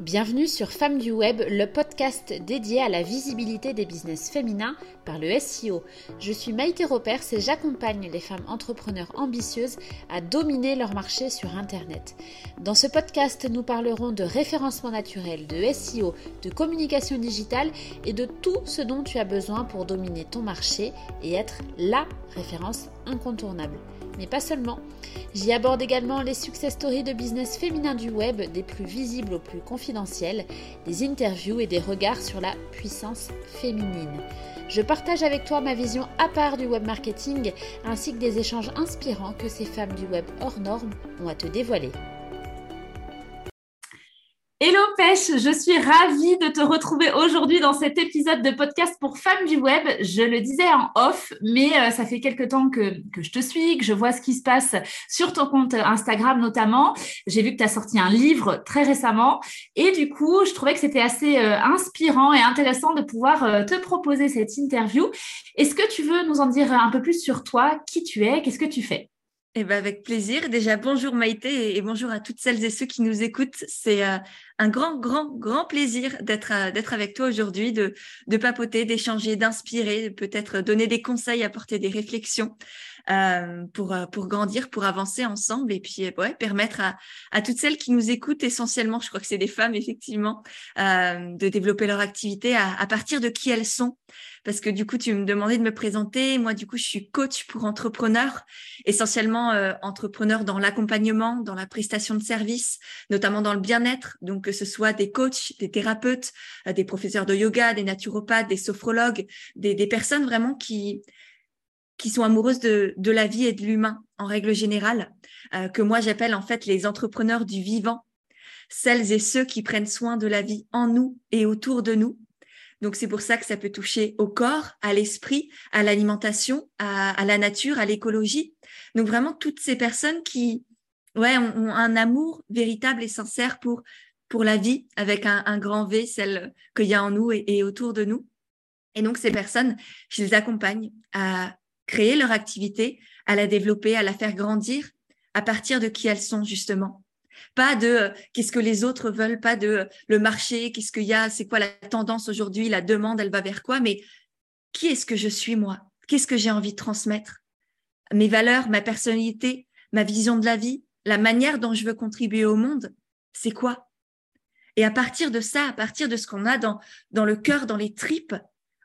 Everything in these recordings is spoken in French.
Bienvenue sur Femmes du Web, le podcast dédié à la visibilité des business féminins par le SEO. Je suis Maïté Ropers et j'accompagne les femmes entrepreneurs ambitieuses à dominer leur marché sur Internet. Dans ce podcast, nous parlerons de référencement naturel, de SEO, de communication digitale et de tout ce dont tu as besoin pour dominer ton marché et être LA référence incontournable mais pas seulement. J'y aborde également les success stories de business féminin du web, des plus visibles aux plus confidentiels, des interviews et des regards sur la puissance féminine. Je partage avec toi ma vision à part du web marketing ainsi que des échanges inspirants que ces femmes du web hors normes ont à te dévoiler. Hello Pêche, je suis ravie de te retrouver aujourd'hui dans cet épisode de podcast pour femmes du web. Je le disais en off, mais euh, ça fait quelque temps que, je te suis, que je vois ce qui se passe sur ton compte Instagram notamment. J'ai vu que tu as sorti un livre très récemment et du coup, je trouvais que c'était assez euh, inspirant et intéressant de pouvoir euh, te proposer cette interview. Est-ce que tu veux nous en dire un peu plus sur toi, qui tu es, qu'est-ce que tu fais? Eh ben avec plaisir. Déjà, bonjour Maïté et bonjour à toutes celles et ceux qui nous écoutent. C'est euh, un grand, grand, grand plaisir d'être euh, d'être avec toi aujourd'hui, de, de papoter, d'échanger, d'inspirer, peut-être donner des conseils, apporter des réflexions euh, pour, pour grandir, pour avancer ensemble et puis ouais, permettre à, à toutes celles qui nous écoutent essentiellement, je crois que c'est des femmes effectivement, de développer leur activité à, à partir de qui elles sont parce que du coup, tu me demandais de me présenter. Moi, du coup, je suis coach pour entrepreneurs, essentiellement euh, entrepreneurs dans l'accompagnement, dans la prestation de services, notamment dans le bien-être. Donc, que ce soit des coachs, des thérapeutes, euh, des professeurs de yoga, des naturopathes, des sophrologues, des, des personnes vraiment qui qui sont amoureuses de, de la vie et de l'humain en règle générale, euh, que moi j'appelle en fait les entrepreneurs du vivant, celles et ceux qui prennent soin de la vie en nous et autour de nous, donc c'est pour ça que ça peut toucher au corps, à l'esprit, à l'alimentation, à, la nature, à l'écologie. Donc vraiment toutes ces personnes qui ouais, ont, un amour véritable et sincère pour, pour la vie, avec un, grand V, celle qu'il y a en nous et, et autour de nous. Et donc ces personnes, je les accompagne à créer leur activité, à la développer, à la faire grandir à partir de qui elles sont justement. Pas de euh, qu'est-ce que les autres veulent, pas de euh, le marché, qu'est-ce qu'il y a, c'est quoi la tendance aujourd'hui, la demande, elle va vers quoi, mais qui est-ce que je suis moi? Qu'est-ce que j'ai envie de transmettre? Mes valeurs, ma personnalité, ma vision de la vie, la manière dont je veux contribuer au monde, c'est quoi? Et à partir de ça, à partir de ce qu'on a dans, dans le cœur, dans les tripes,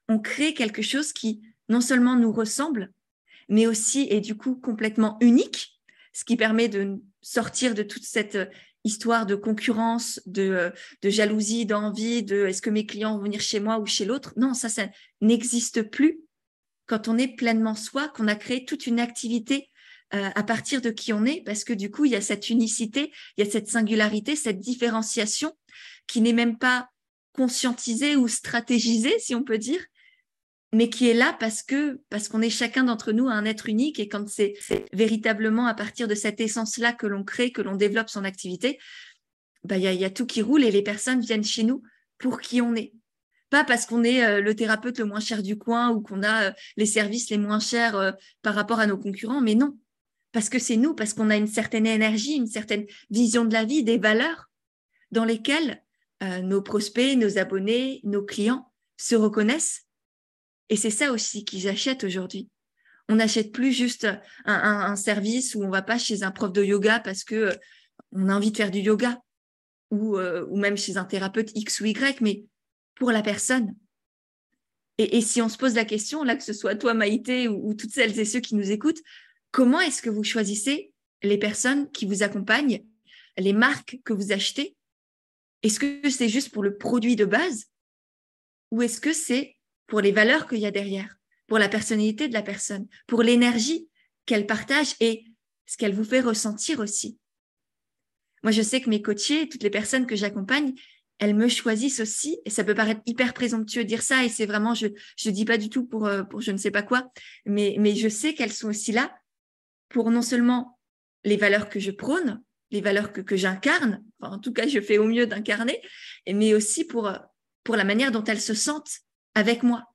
on crée quelque chose qui non seulement nous ressemble, mais aussi est du coup complètement unique, ce qui permet de sortir de toute cette euh, histoire de concurrence, de, euh, de jalousie, d'envie, de est-ce que mes clients vont venir chez moi ou chez l'autre? Non, ça, ça n'existe plus quand on est pleinement soi, qu'on a créé toute une activité euh, à partir de qui on est, parce que du coup, il y a cette unicité, il y a cette singularité, cette différenciation qui n'est même pas conscientisée ou stratégisée, si on peut dire, mais qui est là parce que parce qu'on est chacun d'entre nous un être unique et quand c'est véritablement à partir de cette essence-là que l'on crée, que l'on développe son activité, bah il y a, y a, tout qui roule et les personnes viennent chez nous pour qui on est. Pas parce qu'on est euh, le thérapeute le moins cher du coin ou qu'on a euh, les services les moins chers euh, par rapport à nos concurrents, mais non, parce que c'est nous, parce qu'on a une certaine énergie, une certaine vision de la vie, des valeurs dans lesquelles nos prospects, nos abonnés, nos clients se reconnaissent et c'est ça aussi qu'ils achètent aujourd'hui. On n'achète plus juste un, service où on va pas chez un prof de yoga parce que euh, on a envie de faire du yoga ou, euh, ou même chez un thérapeute X ou Y, mais pour la personne. Et, si on se pose la question, là, que ce soit toi, Maïté, ou, ou toutes celles et ceux qui nous écoutent, comment est-ce que vous choisissez les personnes qui vous accompagnent, les marques que vous achetez? Est-ce que c'est juste pour le produit de base? Ou est-ce que c'est pour les valeurs qu'il y a derrière, pour la personnalité de la personne, pour l'énergie qu'elle partage et ce qu'elle vous fait ressentir aussi. Moi, je sais que mes coachés, toutes les personnes que j'accompagne, elles me choisissent aussi, et ça peut paraître hyper présomptueux de dire ça, et c'est vraiment, je ne dis pas du tout pour, euh, pour je ne sais pas quoi, mais, mais je sais qu'elles sont aussi là pour non seulement les valeurs que je prône, les valeurs que, que j'incarne, en tout cas, je fais au mieux d'incarner, mais aussi pour, pour la manière dont elles se sentent avec moi,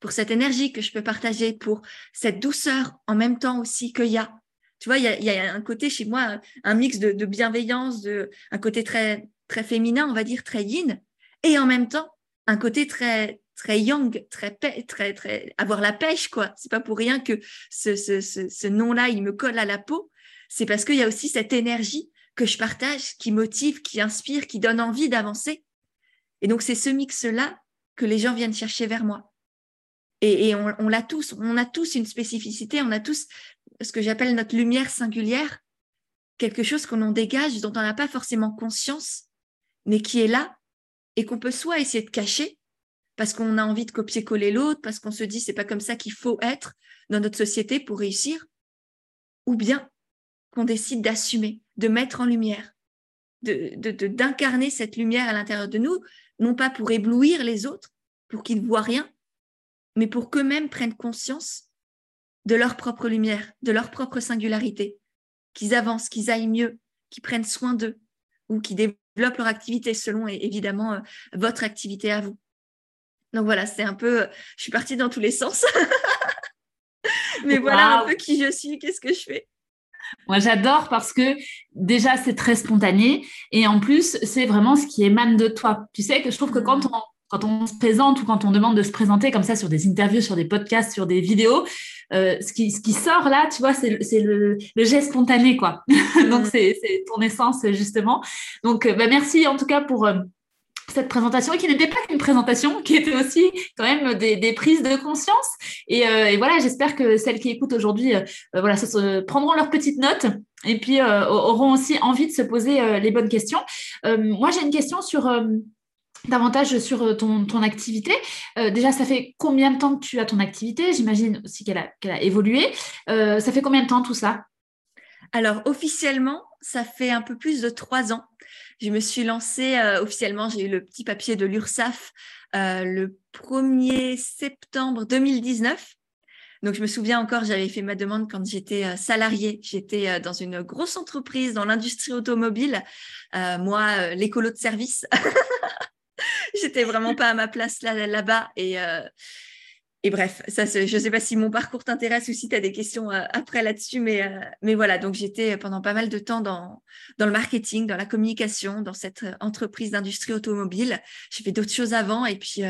pour cette énergie que je peux partager, pour cette douceur en même temps aussi qu'il y a. Tu vois, il y a, un côté chez moi, un mix de, bienveillance, de, un côté très très féminin, on va dire très yin, et en même temps un côté très très young, très très très avoir la pêche quoi. C'est pas pour rien que ce, ce, ce, nom-là il me colle à la peau. C'est parce qu'il y a aussi cette énergie que je partage, qui motive, qui inspire, qui donne envie d'avancer. Et donc c'est ce mix-là que les gens viennent chercher vers moi. Et, on, l'a tous, on a tous une spécificité, on a tous ce que j'appelle notre lumière singulière, quelque chose qu'on en dégage, dont on n'a pas forcément conscience, mais qui est là et qu'on peut soit essayer de cacher parce qu'on a envie de copier-coller l'autre, parce qu'on se dit c'est pas comme ça qu'il faut être dans notre société pour réussir, ou bien qu'on décide d'assumer, de mettre en lumière, de d'incarner cette lumière à l'intérieur de nous, non pas pour éblouir les autres, pour qu'ils ne voient rien, mais pour qu'eux-mêmes prennent conscience de leur propre lumière, de leur propre singularité, qu'ils avancent, qu'ils aillent mieux, qu'ils prennent soin d'eux ou qu'ils développent leur activité selon évidemment euh, votre activité à vous. Donc voilà, c'est un peu, je suis partie dans tous les sens. Mais voilà un peu qui je suis, qu'est-ce que je fais. Moi, j'adore parce que déjà, c'est très spontané et en plus, c'est vraiment ce qui émane de toi. Tu sais que je trouve que quand on, quand on se présente ou quand on demande de se présenter comme ça sur des interviews, sur des podcasts, sur des vidéos, euh, ce, qui, ce qui sort là, tu vois, c'est le, le, geste spontané, quoi. Donc, c'est ton essence, justement. Donc, euh, bah, merci en tout cas pour euh, cette présentation qui n'était pas qu'une présentation, qui était aussi quand même des, des prises de conscience. Et, et voilà, j'espère que celles qui écoutent aujourd'hui, voilà, se, prendront leurs petites notes et puis auront aussi envie de se poser les bonnes questions. moi, j'ai une question sur davantage sur euh, ton, ton activité. Euh, déjà, ça fait combien de temps que tu as ton activité? J'imagine aussi qu'elle a, a, évolué. Euh, ça fait combien de temps tout ça? Alors, officiellement, ça fait un peu plus de trois ans. Je me suis lancée officiellement, j'ai eu le petit papier de l'URSSAF le 1er septembre 2019. Donc, je me souviens encore, j'avais fait ma demande quand j'étais salariée. J'étais dans une grosse entreprise dans l'industrie automobile. moi, l'écolo de service. J'étais vraiment pas à ma place là, là-bas. Et, euh, et bref, ça, je ne sais pas si mon parcours t'intéresse ou si tu as des questions euh, après là-dessus, mais, euh, mais voilà, donc j'étais pendant pas mal de temps dans, le marketing, dans la communication, dans cette entreprise d'industrie automobile. J'ai fait d'autres choses avant et puis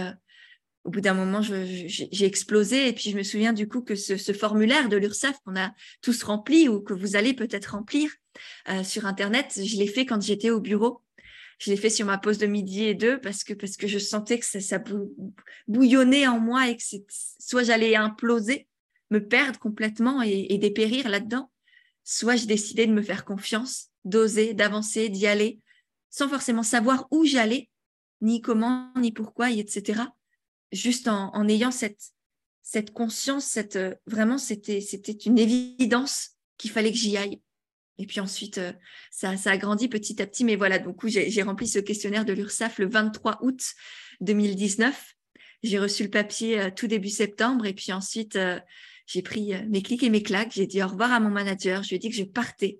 au bout d'un moment, j'ai explosé. Et puis je me souviens du coup que ce, ce formulaire de l'URSSAF qu'on a tous rempli ou que vous allez peut-être remplir sur Internet, je l'ai fait quand j'étais au bureau je l'ai fait sur ma pause de midi et deux parce que, parce que je sentais que ça, bouillonnait en moi et que soit j'allais imploser, me perdre complètement et, dépérir là-dedans, soit je décidais de me faire confiance, d'oser, d'avancer, d'y aller, sans forcément savoir où j'allais, ni comment, ni pourquoi, etc. Juste en, en ayant cette, cette conscience, cette, vraiment, c'était, c'était une évidence qu'il fallait que j'y aille. Et puis ensuite, euh, ça, a grandi petit à petit. Mais voilà, donc j'ai rempli ce questionnaire de l'URSSAF le 23 août 2019. J'ai reçu le papier euh, tout début septembre. Et puis ensuite, euh, j'ai pris mes clics et mes claques. J'ai dit au revoir à mon manager. Je lui ai dit que je partais.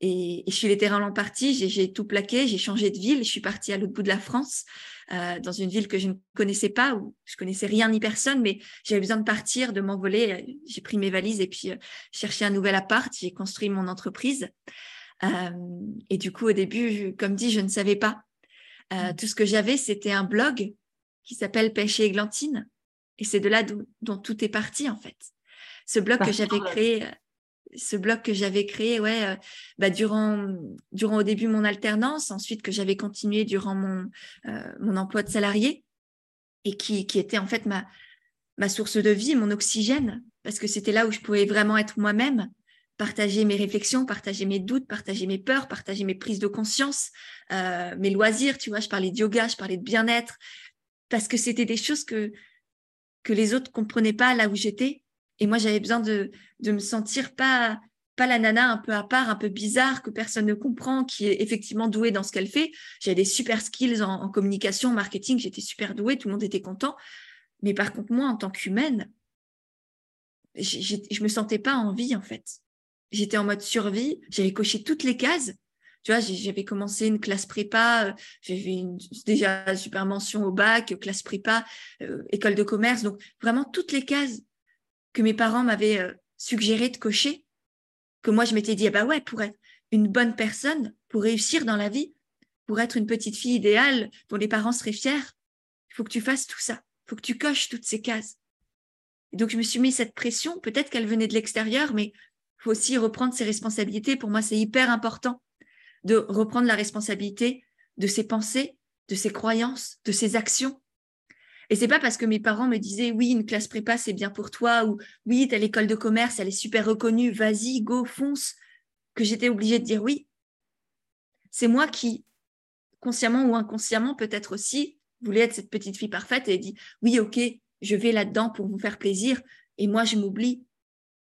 Et, je suis littéralement partie, j'ai tout plaqué, j'ai changé de ville, je suis partie à l'autre bout de la France, euh, dans une ville que je ne connaissais pas, où je connaissais rien ni personne, mais j'avais besoin de partir, de m'envoler. J'ai pris mes valises et puis euh, cherché un nouvel appart, j'ai construit mon entreprise. Euh, et du coup, au début, comme dit, je ne savais pas. Euh, mmh. tout ce que j'avais, c'était un blog qui s'appelle Pêche et Églantine. Et c'est de là dont tout est parti, en fait. Ce blog que j'avais créé ce blog que j'avais créé ouais euh, bah, durant durant au début mon alternance ensuite que j'avais continué durant mon euh, mon emploi de salarié et qui qui était en fait ma ma source de vie mon oxygène parce que c'était là où je pouvais vraiment être moi-même partager mes réflexions partager mes doutes partager mes peurs partager mes prises de conscience euh, mes loisirs tu vois je parlais de yoga je parlais de bien-être parce que c'était des choses que que les autres comprenaient pas là où j'étais et moi, j'avais besoin de, de me sentir pas, pas la nana un peu à part, un peu bizarre, que personne ne comprend, qui est effectivement douée dans ce qu'elle fait. J'avais des super skills en, communication, en marketing, j'étais super douée, tout le monde était content. Mais par contre, moi, en tant qu'humaine, je me sentais pas en vie, en fait. J'étais en mode survie, j'avais coché toutes les cases. Tu vois, j'avais commencé une classe prépa, euh, j'avais déjà super mention au bac, classe prépa, euh, école de commerce, donc vraiment toutes les cases que mes parents m'avaient euh, suggéré de cocher, que moi je m'étais dit, ah bah ouais, pour être une bonne personne, pour réussir dans la vie, pour être une petite fille idéale dont les parents seraient fiers, il faut que tu fasses tout ça. Il faut que tu coches toutes ces cases. Et donc, je me suis mis cette pression. Peut-être qu'elle venait de l'extérieur, mais il faut aussi reprendre ses responsabilités. Pour moi, c'est hyper important de reprendre la responsabilité de ses pensées, de ses croyances, de ses actions. Et c'est pas parce que mes parents me disaient oui, une classe prépa c'est bien pour toi ou oui, t'as l'école de commerce, elle est super reconnue, vas-y, go, fonce, que j'étais obligée de dire oui. C'est moi qui, consciemment ou inconsciemment, peut-être aussi, voulais être cette petite fille parfaite et dit oui, ok, je vais là-dedans pour vous faire plaisir et moi je m'oublie.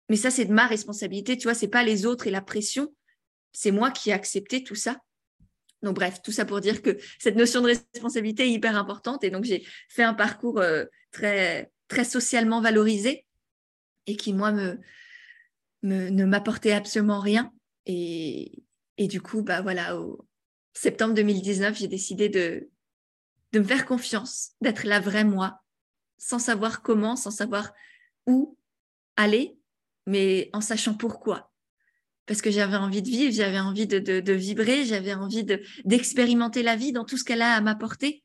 Mais ça, c'est de ma responsabilité, tu vois, c'est pas les autres et la pression, c'est moi qui ai accepté tout ça. Donc bref, tout ça pour dire que cette notion de responsabilité est hyper importante et donc j'ai fait un parcours euh, très très socialement valorisé et qui moi me, ne m'apportait absolument rien. Et, et du coup bah voilà au septembre 2019 j'ai décidé de de me faire confiance, d'être la vraie moi, sans savoir comment, sans savoir où aller, mais en sachant pourquoi parce que j'avais envie de vivre, j'avais envie de, vibrer, j'avais envie d'expérimenter la vie dans tout ce qu'elle a à m'apporter.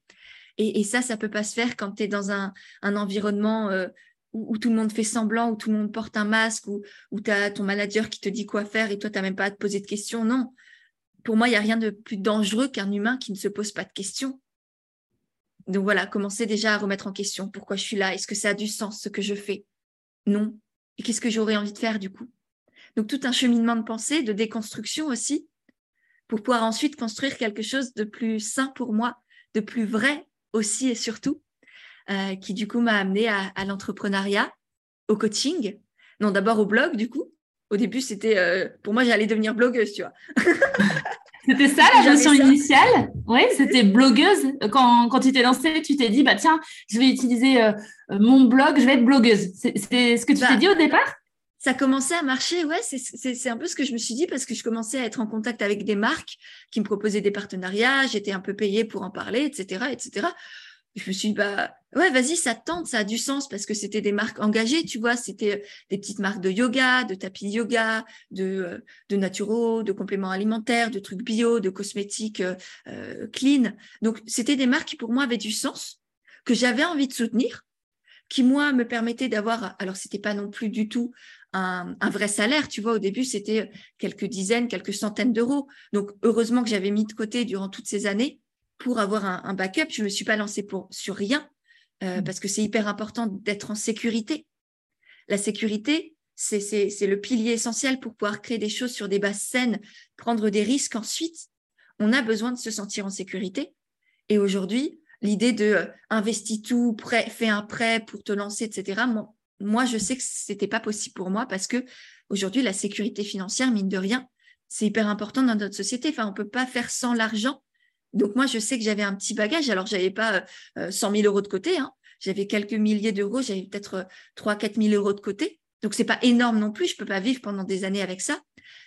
Et, ça, ça peut pas se faire quand tu es dans un, environnement euh, où, tout le monde fait semblant, où tout le monde porte un masque, où, où tu as ton manager qui te dit quoi faire et toi, tu n'as même pas à te poser de questions. Non. Pour moi, il n'y a rien de plus dangereux qu'un humain qui ne se pose pas de questions. Donc voilà, commencer déjà à remettre en question pourquoi je suis là. Est-ce que ça a du sens ce que je fais? Non. Et qu'est-ce que j'aurais envie de faire du coup? Donc tout un cheminement de pensée, de déconstruction aussi, pour pouvoir ensuite construire quelque chose de plus sain pour moi, de plus vrai aussi et surtout, euh, qui du coup m'a amené à, l'entrepreneuriat, au coaching, non d'abord au blog du coup. Au début, c'était euh, pour moi j'allais devenir blogueuse, tu vois. C'était ça la notion initiale? Oui, c'était blogueuse. Quand, quand tu t'es lancée, tu t'es dit, bah tiens, je vais utiliser euh, mon blog, je vais être blogueuse. C'est ce que tu t'es bah, dit au départ? Ça commençait à marcher. Ouais, c'est un peu ce que je me suis dit parce que je commençais à être en contact avec des marques qui me proposaient des partenariats. J'étais un peu payée pour en parler, etc., etc. Je me suis dit, bah, ouais, vas-y, ça tente, ça a du sens parce que c'était des marques engagées, tu vois. C'était euh, des petites marques de yoga, de tapis yoga, de, euh, de naturaux, de compléments alimentaires, de trucs bio, de cosmétiques euh, clean. Donc, c'était des marques qui, pour moi, avaient du sens, que j'avais envie de soutenir qui moi me permettaient d'avoir alors c'était pas non plus du tout un, vrai salaire. Tu vois, au début, c'était quelques dizaines, quelques centaines d'euros. Donc, heureusement que j'avais mis de côté durant toutes ces années pour avoir un, backup. Je ne me suis pas lancée pour, sur rien euh, mmh. parce que c'est hyper important d'être en sécurité. La sécurité, c'est le pilier essentiel pour pouvoir créer des choses sur des bases saines, prendre des risques ensuite. On a besoin de se sentir en sécurité. Et aujourd'hui, l'idée de euh, investir tout, prêt, fais un prêt pour te lancer, etc moi, je sais que c'était pas possible pour moi parce que aujourd'hui, la sécurité financière, mine de rien, c'est hyper important dans notre société. Enfin, on peut pas faire sans l'argent. Donc moi, je sais que j'avais un petit bagage. Alors, j'avais pas 100 euh, 000 euros de côté. Hein. J'avais quelques milliers d'euros. J'avais peut-être 3 4 000 euros de côté. Donc, c'est pas énorme non plus. Je peux pas vivre pendant des années avec ça.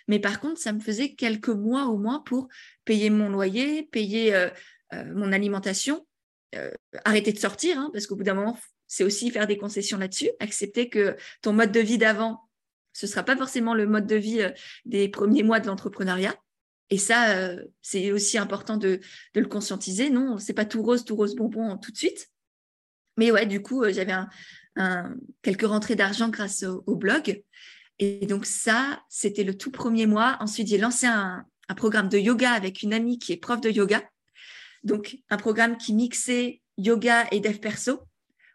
Mais par contre, ça me faisait quelques mois au moins pour payer mon loyer, payer euh, euh, mon alimentation, arrêter de sortir, hein, parce qu'au bout d'un moment, c'est aussi faire des concessions là-dessus, accepter que ton mode de vie d'avant, ce ne sera pas forcément le mode de vie euh, des premiers mois de l'entrepreneuriat. Et ça, euh, c'est aussi important de, le conscientiser. Non, c'est pas tout rose, tout rose bonbon tout de suite. Mais ouais, du coup, euh, j'avais quelques rentrées d'argent grâce au, blog. Et donc ça, c'était le tout premier mois. Ensuite, j'ai lancé un, un programme de yoga avec une amie qui est prof de yoga. Donc, un programme qui mixait yoga et dev perso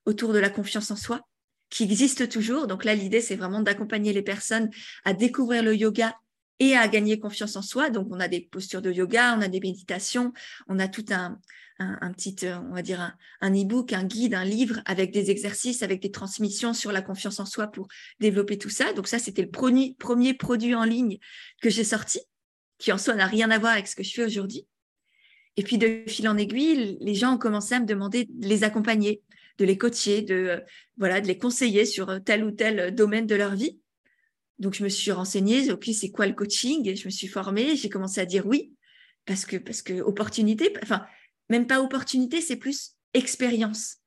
autour de la confiance en soi, qui existe toujours. Donc là, l'idée, c'est vraiment d'accompagner les personnes à découvrir le yoga et à gagner confiance en soi. Donc, on a des postures de yoga, on a des méditations, on a tout un, un, petit, euh, on va dire, un, e-book, un guide, un livre avec des exercices, avec des transmissions sur la confiance en soi pour développer tout ça. Donc, ça, c'était le premier produit en ligne que j'ai sorti, qui en soi n'a rien à voir avec ce que je fais aujourd'hui. Et puis, de fil en aiguille, les gens ont commencé à me demander de les accompagner de les coacher, de, euh, voilà, de les conseiller sur euh, tel ou tel euh, domaine de leur vie. Donc, je me suis renseignée, OK, c'est quoi le coaching? Et Je me suis formée, j'ai commencé à dire oui, parce que, parce que opportunité, enfin, même pas opportunité, c'est plus expérience.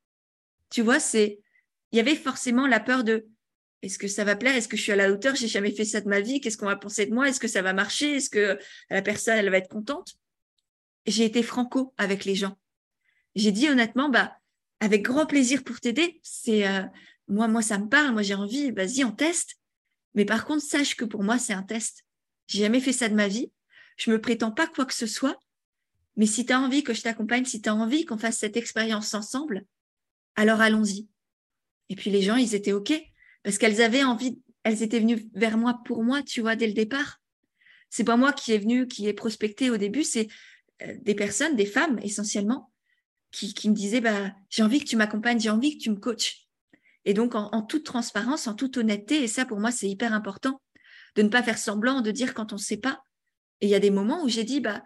Tu vois, c'est, il y avait forcément la peur de est-ce que ça va plaire? Est-ce que je suis à la hauteur? J'ai jamais fait ça de ma vie. Qu'est-ce qu'on va penser de moi? Est-ce que ça va marcher? Est-ce que la personne, elle va être contente? J'ai été franco avec les gens. J'ai dit honnêtement, bah, avec grand plaisir pour t'aider. C'est euh, moi, moi, ça me parle. Moi, j'ai envie. Vas-y, on teste. Mais par contre, sache que pour moi, c'est un test. J'ai jamais fait ça de ma vie. Je me prétends pas quoi que ce soit. Mais si tu as envie que je t'accompagne, si tu as envie qu'on fasse cette expérience ensemble, alors allons-y. Et puis les gens, ils étaient OK parce qu'elles avaient envie, elles étaient venues vers moi pour moi, tu vois, dès le départ. C'est pas moi qui est venu, qui est prospecté au début, c'est euh, des personnes, des femmes essentiellement, qui, me disaient bah, j'ai envie que tu m'accompagnes, j'ai envie que tu me coaches. Et donc, en, toute transparence, en toute honnêteté, et ça pour moi, c'est hyper important, de ne pas faire semblant, de dire quand on ne sait pas. Et il y a des moments où j'ai dit bah,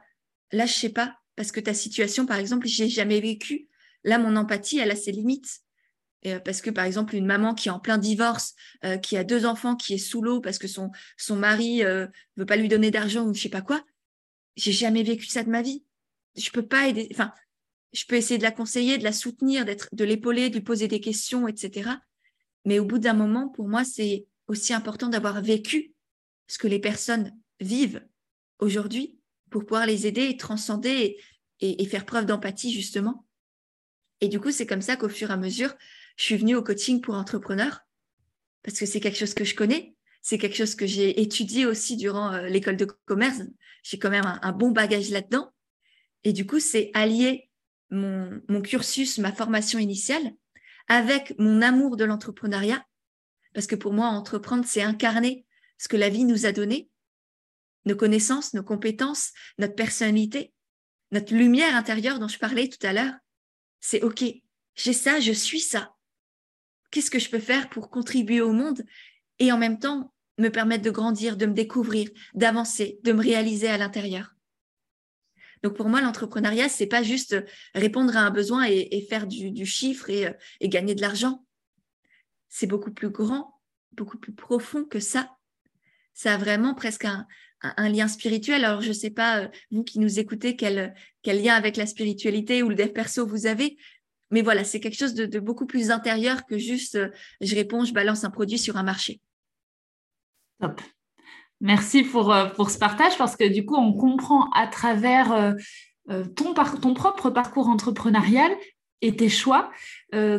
là, je sais pas, parce que ta situation, par exemple, j'ai jamais vécu. Là, mon empathie, elle a ses limites. Euh, parce que par exemple une maman qui est en plein divorce, euh, qui a deux enfants, qui est sous l'eau parce que son mari euh, veut pas lui donner d'argent ou je sais pas quoi, j'ai jamais vécu ça de ma vie. Je peux pas aider. Enfin, je peux essayer de la conseiller, de la soutenir, d'être, de l'épauler, de lui poser des questions, etc. Mais au bout d'un moment, pour moi, c'est aussi important d'avoir vécu ce que les personnes vivent aujourd'hui pour pouvoir les aider et transcender et, faire preuve d'empathie, justement. Et du coup, c'est comme ça qu'au fur et à mesure, je suis venue au coaching pour entrepreneurs parce que c'est quelque chose que je connais. C'est quelque chose que j'ai étudié aussi durant euh, l'école de commerce. J'ai quand même un bon bagage là-dedans. Et du coup, c'est allier mon, cursus, ma formation initiale, avec mon amour de l'entrepreneuriat, parce que pour moi, entreprendre, c'est incarner ce que la vie nous a donné, nos connaissances, nos compétences, notre personnalité, notre lumière intérieure dont je parlais tout à l'heure. C'est OK, j'ai ça, je suis ça. Qu'est-ce que je peux faire pour contribuer au monde et en même temps me permettre de grandir, de me découvrir, d'avancer, de me réaliser à l'intérieur? Donc pour moi, l'entrepreneuriat, c'est pas juste répondre à un besoin et, faire du, chiffre et, gagner de l'argent. C'est beaucoup plus grand, beaucoup plus profond que ça. Ça a vraiment presque un, lien spirituel. Alors je ne sais pas, euh, vous qui nous écoutez, quel, lien avec la spiritualité ou le dev perso vous avez. Mais voilà, c'est quelque chose de, beaucoup plus intérieur que juste euh, je réponds, je balance un produit sur un marché. Merci pour, euh, pour ce partage parce que du coup, on comprend à travers euh, euh, ton, ton propre parcours entrepreneurial et tes choix,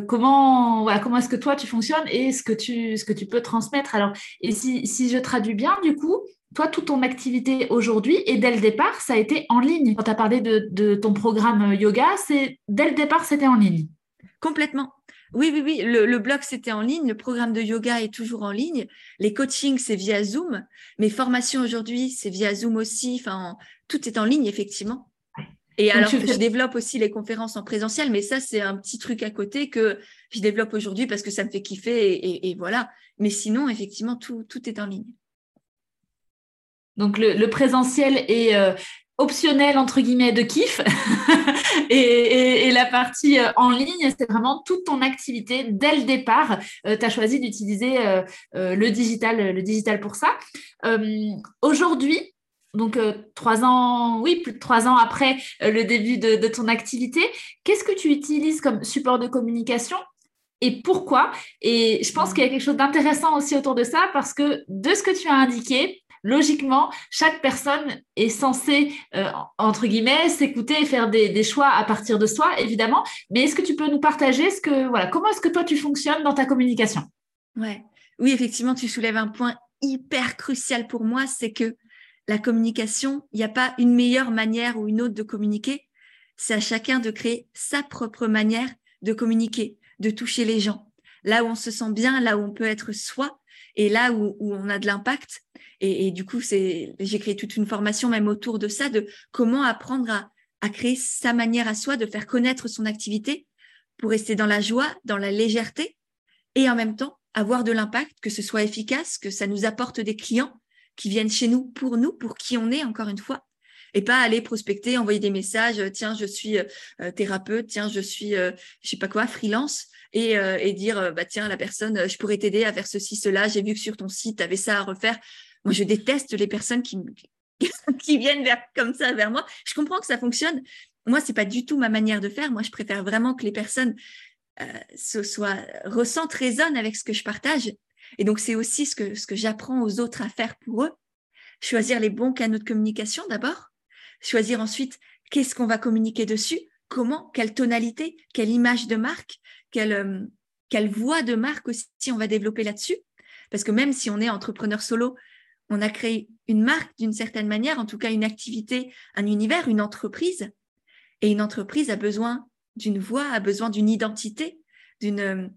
comment, est-ce que toi tu fonctionnes et ce que tu, ce que tu peux transmettre. Alors, et si, si je traduis bien, du coup, toi, toute ton activité aujourd'hui et dès le départ, ça a été en ligne. Quand tu as parlé de, de ton programme yoga, c'est dès le départ, c'était en ligne. Complètement. Oui, oui, oui. Le, blog, c'était en ligne. Le programme de yoga est toujours en ligne. Les coachings, c'est via Zoom. Mes formations aujourd'hui, c'est via Zoom aussi. Enfin, tout est en ligne, effectivement. Et alors, je développe aussi les conférences en présentiel, mais ça, c'est un petit truc à côté que je développe aujourd'hui parce que ça me fait kiffer et, voilà. Mais sinon, effectivement, tout, tout est en ligne. Donc le, présentiel est, euh, optionnel entre guillemets de kiff. Et, la partie euh, en ligne c'est vraiment toute ton activité dès le départ. Euh, tu as choisi d'utiliser euh, le digital le digital pour ça. Aujourd'hui donc trois ans oui plus de trois ans après le début de, ton activité qu'est-ce que tu utilises comme support de communication et pourquoi? Et je pense qu'il y a quelque chose d'intéressant aussi autour de ça parce que de ce que tu as indiqué, logiquement, chaque personne est censée, euh, entre guillemets, s'écouter et faire des, choix à partir de soi, évidemment. Mais est-ce que tu peux nous partager ce que, voilà, comment est-ce que toi tu fonctionnes dans ta communication? Ouais. Oui, effectivement, tu soulèves un point hyper crucial pour moi, c'est que la communication, il n'y a pas une meilleure manière ou une autre de communiquer. C'est à chacun de créer sa propre manière de communiquer, de toucher les gens. Là où on se sent bien, là où on peut être soi, et là où, on a de l'impact. Et, du coup, j'ai créé toute une formation même autour de ça, de comment apprendre à, à créer sa manière à soi, de faire connaître son activité pour rester dans la joie, dans la légèreté et en même temps avoir de l'impact, que ce soit efficace, que ça nous apporte des clients qui viennent chez nous pour nous, pour qui on est, encore une fois, et pas aller prospecter, envoyer des messages, tiens, je suis euh, thérapeute, tiens, je suis, euh, je sais pas quoi, freelance, et, euh, et dire, bah tiens, la personne, je pourrais t'aider à faire ceci, cela, j'ai vu que sur ton site, tu avais ça à refaire. Moi, je déteste les personnes qui, qui viennent vers, comme ça vers moi. Je comprends que ça fonctionne. Moi, c'est pas du tout ma manière de faire. Moi, je préfère vraiment que les personnes euh, soient, ressentent, résonnent avec ce que je partage. Et donc, c'est aussi ce que, ce que j'apprends aux autres à faire pour eux. Choisir les bons canaux de communication d'abord. Choisir ensuite qu'est-ce qu'on va communiquer dessus, comment, quelle tonalité, quelle image de marque, quelle, euh, quelle voix de marque aussi on va développer là-dessus. Parce que même si on est entrepreneur solo, on a créé une marque d'une certaine manière, en tout cas une activité, un univers, une entreprise. Et une entreprise a besoin d'une voix, a besoin d'une identité, d'une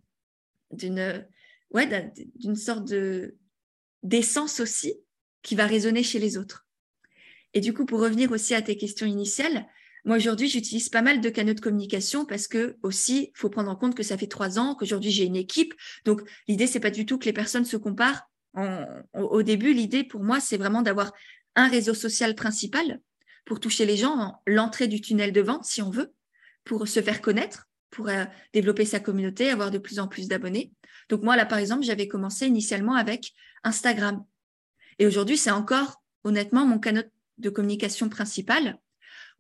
d'une ouais, d'une sorte de d'essence aussi qui va résonner chez les autres. Et du coup, pour revenir aussi à tes questions initiales, moi aujourd'hui, j'utilise pas mal de canaux de communication parce que aussi, faut prendre en compte que ça fait trois ans qu'aujourd'hui j'ai une équipe. Donc l'idée, c'est pas du tout que les personnes se comparent. au début, l'idée pour moi, c'est vraiment d'avoir un réseau social principal pour toucher les gens, l'entrée du tunnel de vente, si on veut, pour se faire connaître, pour euh, développer sa communauté, avoir de plus en plus d'abonnés. Donc moi, là, par exemple, j'avais commencé initialement avec Instagram. Et aujourd'hui, c'est encore, honnêtement, mon canal de communication principal,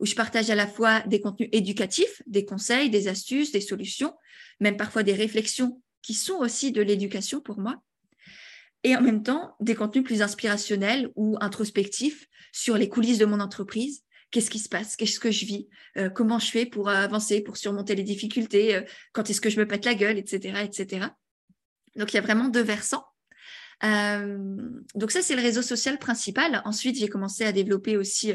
où je partage à la fois des contenus éducatifs, des conseils, des astuces, des solutions, même parfois des réflexions qui sont aussi de l'éducation pour moi, et en même temps des contenus plus inspirationnels ou introspectifs sur les coulisses de mon entreprise, qu'est-ce qui se passe, qu'est-ce que je vis, euh, comment je fais pour avancer, pour surmonter les difficultés, euh, quand est-ce que je me pète la gueule, etc., etc. Donc il y a vraiment deux versants. Euh, donc ça c'est le réseau social principal. Ensuite j'ai commencé à développer aussi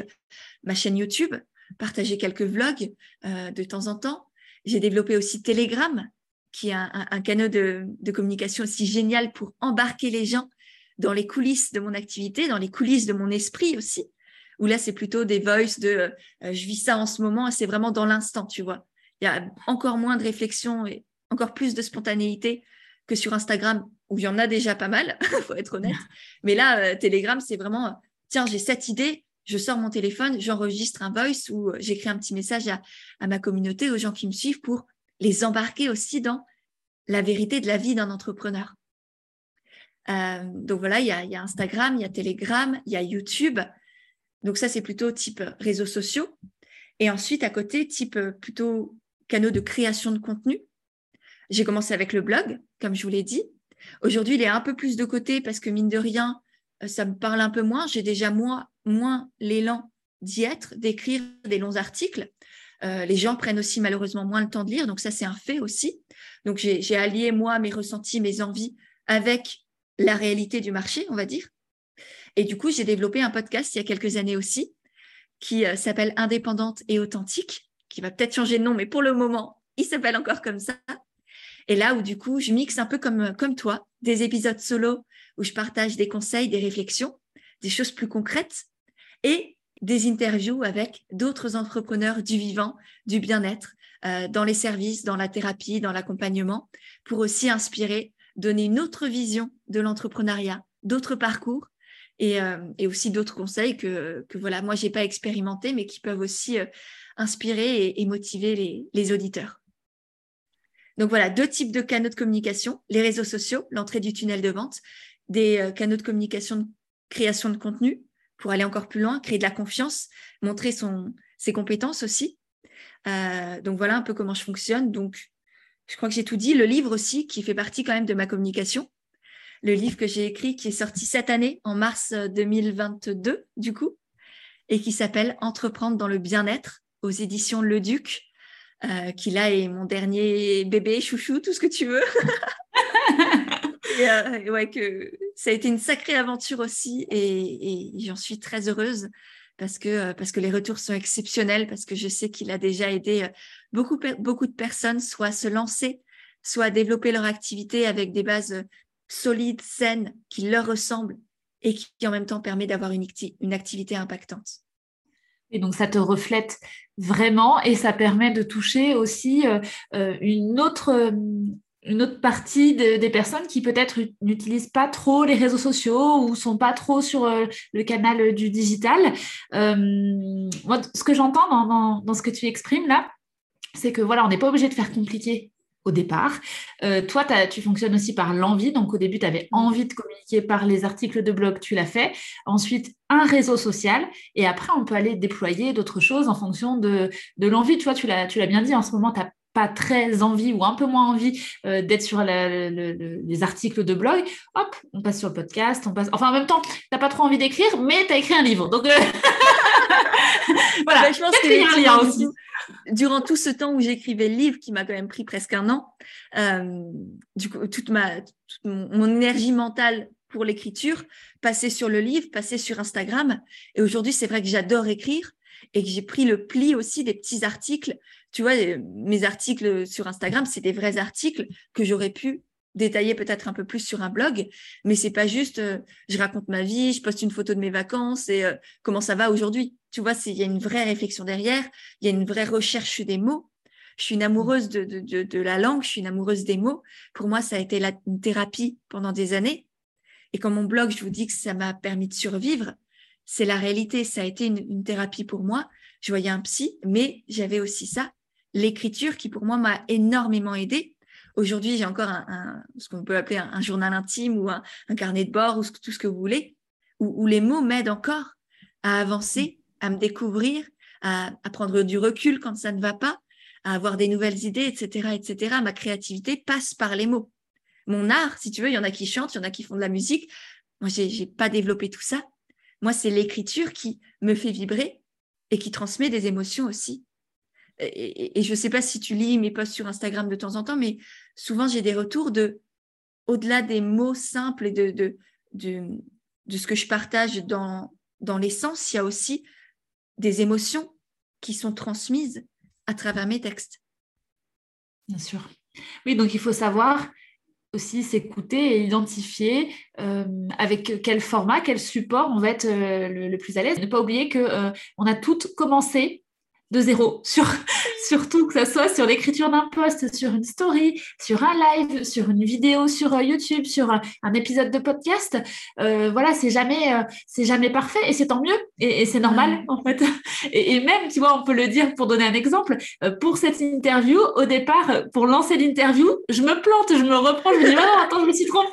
ma chaîne YouTube, partager quelques vlogs de temps en temps. J'ai développé aussi Telegram, qui est un, canal de, de communication aussi génial pour embarquer les gens dans les coulisses de mon activité, dans les coulisses de mon esprit aussi où là, c'est plutôt des voices de euh, je vis ça en ce moment, c'est vraiment dans l'instant, tu vois. Il y a encore moins de réflexion et encore plus de spontanéité que sur Instagram, où il y en a déjà pas mal, faut être honnête. Mais là, euh, Telegram, c'est vraiment, tiens, j'ai cette idée, je sors mon téléphone, j'enregistre un voice ou j'écris un petit message à, ma communauté, aux gens qui me suivent, pour les embarquer aussi dans la vérité de la vie d'un entrepreneur. Euh, donc voilà, il y, a, il y, a, Instagram, il y a Telegram, il y a YouTube, donc ça, c'est plutôt type réseaux sociaux. Et ensuite, à côté, type euh, plutôt canaux de création de contenu. J'ai commencé avec le blog, comme je vous l'ai dit. Aujourd'hui, il est un peu plus de côté parce que mine de rien, euh, ça me parle un peu moins. J'ai déjà moins, moins l'élan d'y être, d'écrire des longs articles. Euh, les gens prennent aussi malheureusement moins le temps de lire, donc ça c'est un fait aussi. Donc j'ai allié moi mes ressentis, mes envies avec la réalité du marché, on va dire. Et du coup, j'ai développé un podcast il y a quelques années aussi qui euh, s'appelle Indépendante et authentique, qui va peut-être changer de nom, mais pour le moment, il s'appelle encore comme ça. Et là où du coup, je mixe un peu comme, comme toi, des épisodes solo où je partage des conseils, des réflexions, des choses plus concrètes et des interviews avec d'autres entrepreneurs du vivant, du bien-être, euh, dans les services, dans la thérapie, dans l'accompagnement, pour aussi inspirer, donner une autre vision de l'entrepreneuriat, d'autres parcours euh, et, aussi d'autres conseils que, voilà, moi, j'ai pas expérimenté, mais qui peuvent aussi euh, inspirer et, motiver les, auditeurs. Donc voilà, deux types de canaux de communication, les réseaux sociaux, l'entrée du tunnel de vente, des euh, canaux de communication de création de contenu pour aller encore plus loin, créer de la confiance, montrer ses compétences aussi. donc voilà un peu comment je fonctionne. Donc je crois que j'ai tout dit. Le livre aussi, qui fait partie quand même de ma communication, le livre que j'ai écrit qui est sorti cette année, en mars 2022, euh, du coup, et qui s'appelle Entreprendre dans le bien-être aux éditions Le Duc, euh, qui là est mon dernier bébé, chouchou, tout ce que tu veux. Euh, et, ouais, que ça a été une sacrée aventure aussi, et, j'en suis très heureuse parce que, parce que les retours sont exceptionnels, parce que je sais qu'il a déjà aidé beaucoup, beaucoup de personnes soit à se lancer, soit à développer leur activité avec des bases solide, saine, qui leur ressemble et qui, en même temps permet d'avoir une, activité impactante. Et donc ça te reflète vraiment et ça permet de toucher aussi euh, euh, une autre euh, une autre partie des personnes qui peut-être n'utilisent pas trop les réseaux sociaux ou sont pas trop sur le canal du digital. moi, ce que j'entends dans, dans, ce que tu exprimes là, c'est que voilà, on n'est pas obligé de faire compliqué au départ. Euh, toi, tu fonctionnes aussi par l'envie. Donc, au début, tu avais envie de communiquer par les articles de blog, tu l'as fait. Ensuite, un réseau social. Et après, on peut aller déployer d'autres choses en fonction de, l'envie. Tu vois, tu l'as, bien dit, en ce moment, tu n'as pas très envie ou un peu moins envie euh, d'être sur les articles de blog, hop, on passe sur le podcast, on passe. Enfin, en même temps, tu n'as pas trop envie d'écrire, mais tu as écrit un livre. Donc, euh, voilà. Bah, je pense qu'il y a un lien aussi. durant tout ce temps où j'écrivais le livre, qui m'a quand même pris presque un an, euh, du coup, toute ma, mon, énergie mentale pour l'écriture passait sur le livre, passait sur Instagram. Et aujourd'hui, c'est vrai que j'adore écrire et que j'ai pris le pli aussi des petits articles. Tu vois, mes articles sur Instagram, c'est des vrais articles que j'aurais pu détailler peut-être un peu plus sur un blog, mais c'est pas juste euh, je raconte ma vie, je poste une photo de mes vacances et euh, comment ça va aujourd'hui. Tu vois, il y a une vraie réflexion derrière, il y a une vraie recherche des mots. Je suis une amoureuse de, de, de, la langue, je suis une amoureuse des mots. Pour moi, ça a été la, une thérapie pendant des années. Et comme mon blog, je vous dis que ça m'a permis de survivre, c'est la réalité. Ça a été une, une thérapie pour moi. Je voyais un psy, mais j'avais aussi ça, l'écriture qui pour moi m'a énormément aidée Aujourd'hui, j'ai encore ce qu'on peut appeler un, journal intime ou un, carnet de bord ou tout ce que vous voulez, où, les mots m'aident encore à avancer, à me découvrir, à, prendre du recul quand ça ne va pas, à avoir des nouvelles idées, etc., etc. Ma créativité passe par les mots. Mon art, si tu veux, il y en a qui chantent, il y en a qui font de la musique. Moi, j'ai, n'ai pas développé tout ça. Moi, c'est l'écriture qui me fait vibrer et qui transmet des émotions aussi et, je ne sais pas si tu lis mes posts sur Instagram de temps en temps, mais souvent j'ai des retours de, au-delà des mots simples et de, de, de, ce que je partage dans, dans l'essence, il y a aussi des émotions qui sont transmises à travers mes textes. Bien sûr. Oui, donc il faut savoir aussi s'écouter et identifier euh, avec quel format, quel support on va être euh, le, plus à l'aise. Ne pas oublier que euh, on a toutes commencé de zéro, sur, surtout que ça soit sur l'écriture d'un post, sur une story, sur un live, sur une vidéo sur euh, YouTube, sur un, épisode de podcast. Euh, voilà, c'est jamais, euh, c'est jamais parfait et c'est tant mieux et, c'est normal en fait. Et, même, tu vois, on peut le dire pour donner un exemple. pour cette interview, au départ, pour lancer l'interview, je me plante, je me reprends, je me dis non, attends, je me suis trompée.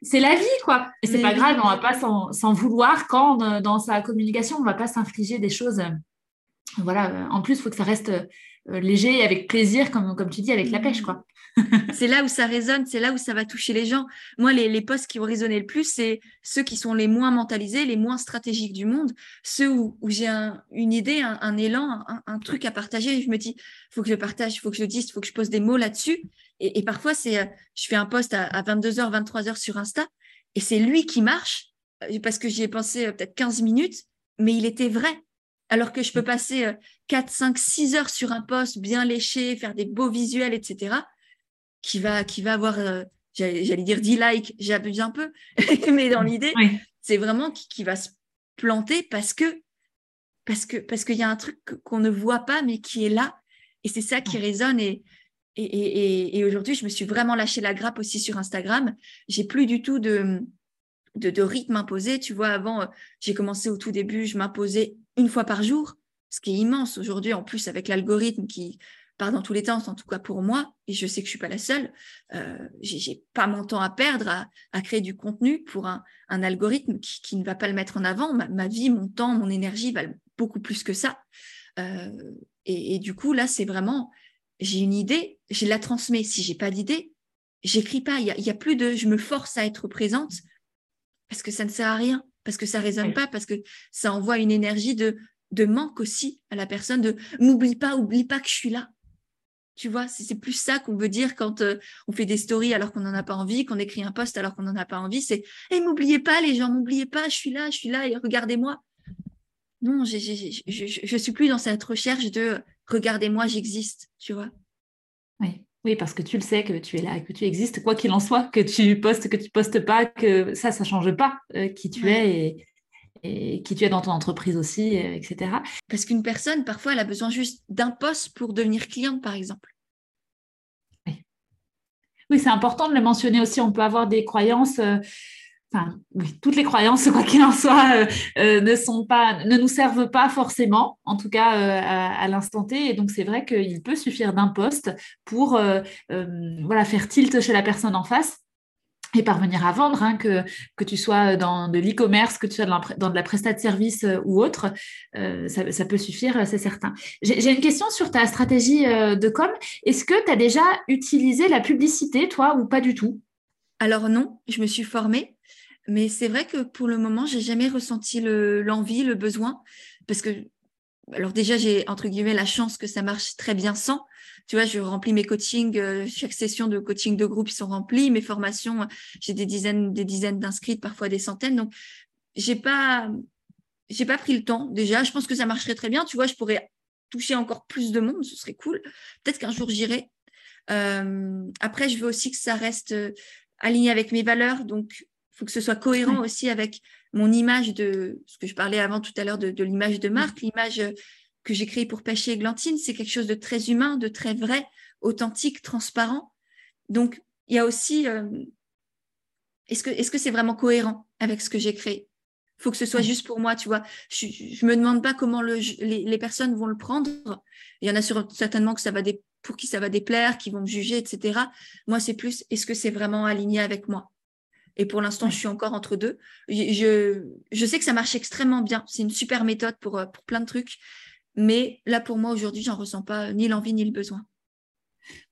C'est la vie, quoi. Et c'est pas grave, on va pas s'en vouloir quand dans sa communication, on va pas s'infliger des choses voilà, euh, en plus, il faut que ça reste euh, léger avec plaisir, comme, comme tu dis, avec la pêche, quoi. c'est là où ça résonne, c'est là où ça va toucher les gens. Moi, les, les postes qui ont résonné le plus, c'est ceux qui sont les moins mentalisés, les moins stratégiques du monde, ceux où, j'ai une idée, un, élan, un, truc à partager. Et je me dis, il faut que je partage, il faut que je le dise, il faut que je pose des mots là-dessus. Et, parfois, c'est, euh, je fais un post à, à 22h, 23h sur Insta, et c'est lui qui marche, parce que j'y ai pensé peut-être 15 minutes, mais il était vrai alors que je peux passer 4, 5, 6 heures sur un poste bien léché, faire des beaux visuels, etc., qui va, qui va avoir, euh, j'allais dire 10 likes, j'abuse un peu, mais dans l'idée, c'est vraiment qui, va se planter parce que parce que parce qu'il y a un truc qu'on ne voit pas mais qui est là. Et c'est ça qui résonne. Et et, et, aujourd'hui je me suis vraiment lâché la grappe aussi sur Instagram. J'ai plus du tout de, de, de rythme imposé. Tu vois avant j'ai commencé au tout début je m'imposais une fois par jour, ce qui est immense aujourd'hui, en plus avec l'algorithme qui part dans tous les temps, en tout cas pour moi, et je sais que je suis pas la seule, euh, j'ai pas mon temps à perdre à, créer du contenu pour un, algorithme qui, ne va pas le mettre en avant. Ma, vie, mon temps, mon énergie valent beaucoup plus que ça. Euh, et, du coup, là, c'est vraiment, j'ai une idée, je la transmets. Si j'ai pas d'idée, j'écris pas. Il y a, a, plus de, je me force à être présente parce que ça ne sert à rien parce que ça résonne pas, parce que ça envoie une énergie de, de manque aussi à la personne, de n'oublie pas, oublie pas que je suis là. Tu vois, c'est plus ça qu'on veut dire quand euh, on fait des stories alors qu'on n'en a pas envie, qu'on écrit un post alors qu'on n'en a pas envie. C'est et m'oubliez pas, les gens, m'oubliez pas, je suis là, je suis là et regardez-moi. Non, je, je suis plus dans cette recherche de regardez-moi, j'existe, tu vois. Oui. Oui, parce que tu le sais que tu es là, que tu existes, quoi qu'il en soit, que tu postes, que tu postes pas, que ça, ça change pas euh, qui tu es et, qui tu es dans ton entreprise aussi, euh, etc. Parce qu'une personne, parfois, elle a besoin juste d'un poste pour devenir cliente, par exemple. Oui, oui c'est important de le mentionner aussi. On peut avoir des croyances. Euh, enfin, toutes les croyances, quoi qu'il en soit, euh, euh, ne sont pas, ne nous servent pas forcément, en tout cas euh, à, l'instant T. Et donc c'est vrai qu'il peut suffire d'un poste pour faire tilt chez la personne en face et parvenir à vendre, hein, que, tu sois dans de l'e-commerce, que tu sois dans de la prestat de service ou autre, ça, peut suffire, c'est certain. J'ai une question sur ta stratégie de com. Est-ce que tu as déjà utilisé la publicité, toi, ou pas du tout? Alors non, je me suis formée. Mais c'est vrai que pour le moment, j'ai jamais ressenti l'envie, le, besoin, parce que alors déjà, j'ai entre guillemets la chance que ça marche très bien sans. Tu vois, je remplis mes coachings, euh, chaque session de coaching de groupe, ils sont remplis. Mes formations, j'ai des dizaines, des dizaines d'inscrites, parfois des centaines. Donc, j'ai pas, j'ai pas pris le temps. Déjà, je pense que ça marcherait très bien. Tu vois, je pourrais toucher encore plus de monde, ce serait cool. Peut-être qu'un jour j'irai. Euh, après, je veux aussi que ça reste euh, aligné avec mes valeurs. Donc, il faut que ce soit cohérent aussi avec mon image de ce que je parlais avant tout à l'heure de, de l'image de marque, l'image que j'ai créée pour Pêcher Glantine, c'est quelque chose de très humain, de très vrai, authentique, transparent. Donc, il y a aussi, euh, est-ce que est-ce que c'est vraiment cohérent avec ce que j'ai créé? Il faut que ce soit juste pour moi, tu vois. Je, je me demande pas comment le, les, les, personnes vont le prendre. Il y en a certainement que ça va des, pour qui ça va déplaire, qui vont me juger, etc. Moi, c'est plus, est-ce que c'est vraiment aligné avec moi? Et pour l'instant, je suis encore entre deux. Je, je, sais que ça marche extrêmement bien. C'est une super méthode pour, euh, pour plein de trucs. Mais là, pour moi, aujourd'hui, j'en ressens pas ni l'envie ni le besoin.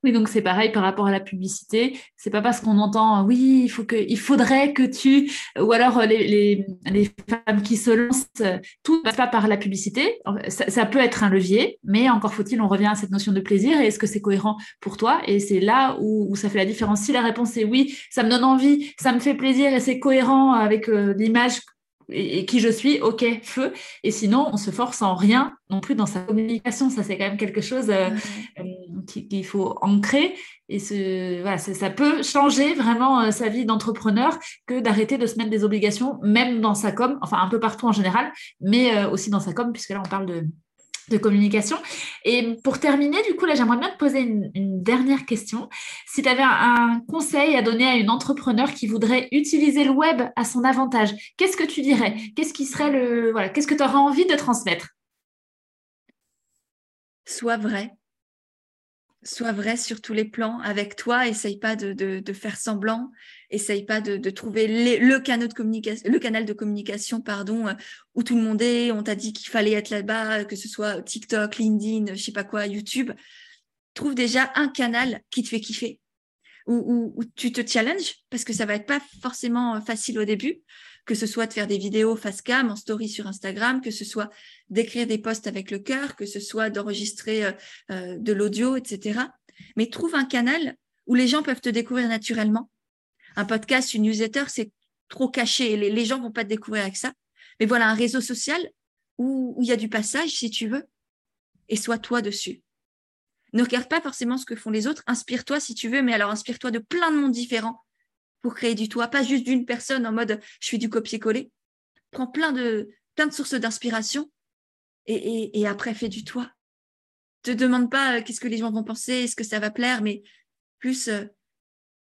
Oui, donc c'est pareil par rapport à la publicité. C'est pas parce qu'on entend oui, il faut que, il faudrait que tu, ou alors les, les, femmes qui se lancent, tout ne passe pas par la publicité. Ça, peut être un levier, mais encore faut-il, on revient à cette notion de plaisir. Et est-ce que c'est cohérent pour toi? Et c'est là où, ça fait la différence. Si la réponse est oui, ça me donne envie, ça me fait plaisir et c'est cohérent avec euh, l'image et, qui je suis, ok, feu. Et sinon, on se force en rien non plus dans sa communication. Ça, c'est quand même quelque chose euh, euh, qu'il faut ancrer. Et ce, voilà, ça peut changer vraiment euh, sa vie d'entrepreneur que d'arrêter de se mettre des obligations, même dans sa com, enfin un peu partout en général, mais aussi dans sa com, puisque là, on parle de, de communication. Et pour terminer, du coup, là, j'aimerais bien te poser une, dernière question. Si tu avais un, conseil à donner à une entrepreneur qui voudrait utiliser le web à son avantage, qu'est-ce que tu dirais? Qu'est-ce qui serait le voilà, qu'est-ce que tu auras envie de transmettre? Sois vrai sois vrai sur tous les plans avec toi. Essaye pas de, de, faire semblant. Essaye pas de, de trouver le, canal de communication, le canal de communication, pardon, euh, où tout le monde est. On t'a dit qu'il fallait être là-bas, que ce soit TikTok, LinkedIn, je sais pas quoi, YouTube. Trouve déjà un canal qui te fait kiffer, où, où, tu te challenges, parce que ça va être pas forcément facile au début que ce soit de faire des vidéos face cam en story sur Instagram, que ce soit d'écrire des posts avec le cœur, que ce soit d'enregistrer euh, euh, de l'audio, etc. Mais trouve un canal où les gens peuvent te découvrir naturellement. Un podcast, une newsletter, c'est trop caché. Les, les gens vont pas te découvrir avec ça. Mais voilà, un réseau social où il y a du passage, si tu veux, et sois toi dessus. Ne regarde pas forcément ce que font les autres, inspire-toi si tu veux, mais alors inspire-toi de plein de mondes différents pour créer du toi, pas juste d'une personne en mode je fais du copier-coller. Prends plein de, plein de sources d'inspiration et, après fais du toi. Te demande pas euh, qu'est-ce que les gens vont penser, est-ce que ça va plaire, mais plus euh,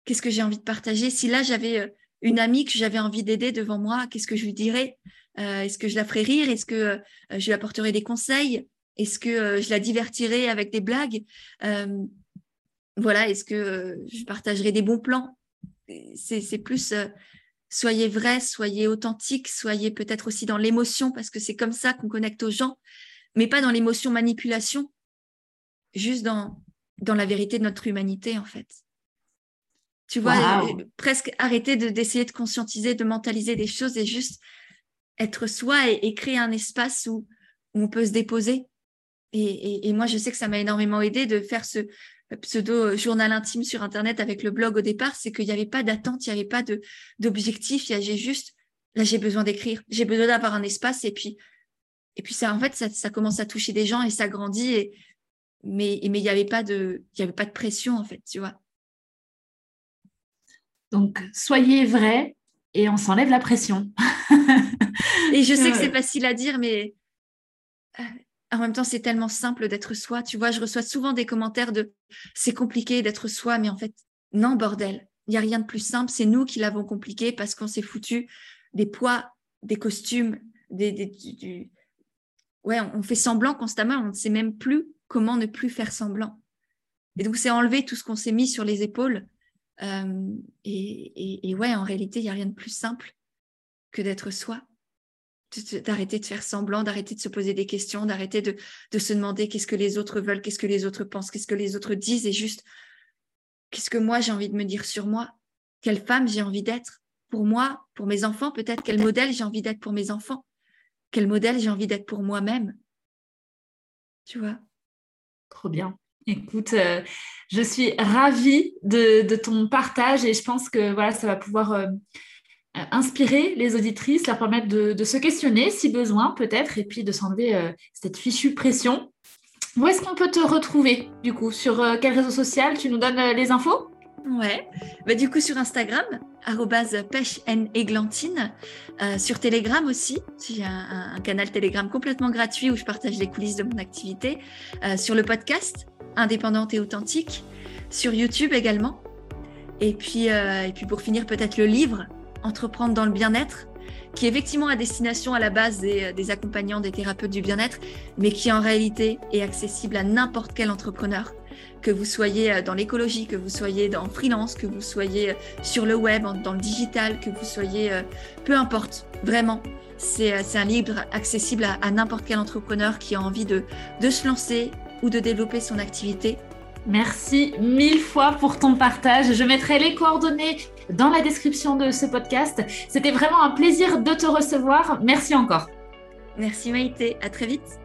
qu'est-ce que j'ai envie de partager. Si là j'avais euh, une amie que j'avais envie d'aider devant moi, qu'est-ce que je lui dirais? Est-ce que je la ferais rire? Est-ce que je lui apporterais des conseils? Est-ce que je la divertirais avec des blagues? Voilà, est-ce que je partagerais des bons plans? C'est plus euh, soyez vrai, soyez authentique, soyez peut-être aussi dans l'émotion parce que c'est comme ça qu'on connecte aux gens, mais pas dans l'émotion manipulation, juste dans, dans la vérité de notre humanité en fait. Tu vois, euh, presque arrêter d'essayer de, conscientiser, de mentaliser des choses et juste être soi et, créer un espace où, on peut se déposer. Et, et, moi, je sais que ça m'a énormément aidé de faire ce, pseudo journal intime sur internet avec le blog au départ, c'est qu'il n'y avait pas d'attente, il n'y avait pas d'objectif, j'ai juste là j'ai besoin d'écrire, j'ai besoin d'avoir un espace et puis et puis ça en fait ça, ça, commence à toucher des gens et ça grandit et mais mais il n'y avait pas de il y avait pas de pression en fait, tu vois. Donc soyez vrai et on s'enlève la pression. et je sais que c'est facile à dire mais euh, en même temps, c'est tellement simple d'être soi. Tu vois, je reçois souvent des commentaires de c'est compliqué d'être soi, mais en fait, non, bordel. Il n'y a rien de plus simple. C'est nous qui l'avons compliqué parce qu'on s'est foutu des poids, des costumes, des, du... ouais, on fait semblant constamment. On ne sait même plus comment ne plus faire semblant. Et donc, c'est enlever tout ce qu'on s'est mis sur les épaules. Euh, et, et ouais, en réalité, il n'y a rien de plus simple que d'être soi d'arrêter de faire semblant, d'arrêter de se poser des questions, d'arrêter de, de, se demander qu'est-ce que les autres veulent, qu'est-ce que les autres pensent, qu'est-ce que les autres disent, et juste qu'est-ce que moi j'ai envie de me dire sur moi, quelle femme j'ai envie d'être pour moi, pour mes enfants, peut-être? Quel modèle j'ai envie d'être pour mes enfants, quel modèle j'ai envie d'être pour moi-même? Tu vois? Trop bien. Écoute, euh, je suis ravie de, ton partage et je pense que voilà, ça va pouvoir euh, inspirer les auditrices, leur permettre de, se questionner si besoin peut-être et puis de s'enlever cette fichue pression. Où est-ce qu'on peut te retrouver du coup? Sur quel réseau social? Tu nous donnes les infos? Ouais, bah, du coup sur Instagram, pêche églantine. Euh, sur Telegram aussi, j'ai un, canal Telegram complètement gratuit où je partage les coulisses de mon activité. Euh, sur le podcast, indépendante et authentique. Sur YouTube également. Et puis, euh, et puis pour finir, peut-être le livre, Entreprendre dans le bien-être, qui est effectivement à destination à la base des, des accompagnants, des thérapeutes du bien-être, mais qui en réalité est accessible à n'importe quel entrepreneur que vous soyez euh, dans l'écologie, que vous soyez dans freelance, que vous soyez euh, sur le web, dans le digital, que vous soyez, euh, peu importe, vraiment. C'est un livre accessible à, n'importe quel entrepreneur qui a envie de, de se lancer ou de développer son activité. Merci mille fois pour ton partage. Je mettrai les coordonnées dans la description de ce podcast. C'était vraiment un plaisir de te recevoir. Merci encore. Merci Maïté. À très vite.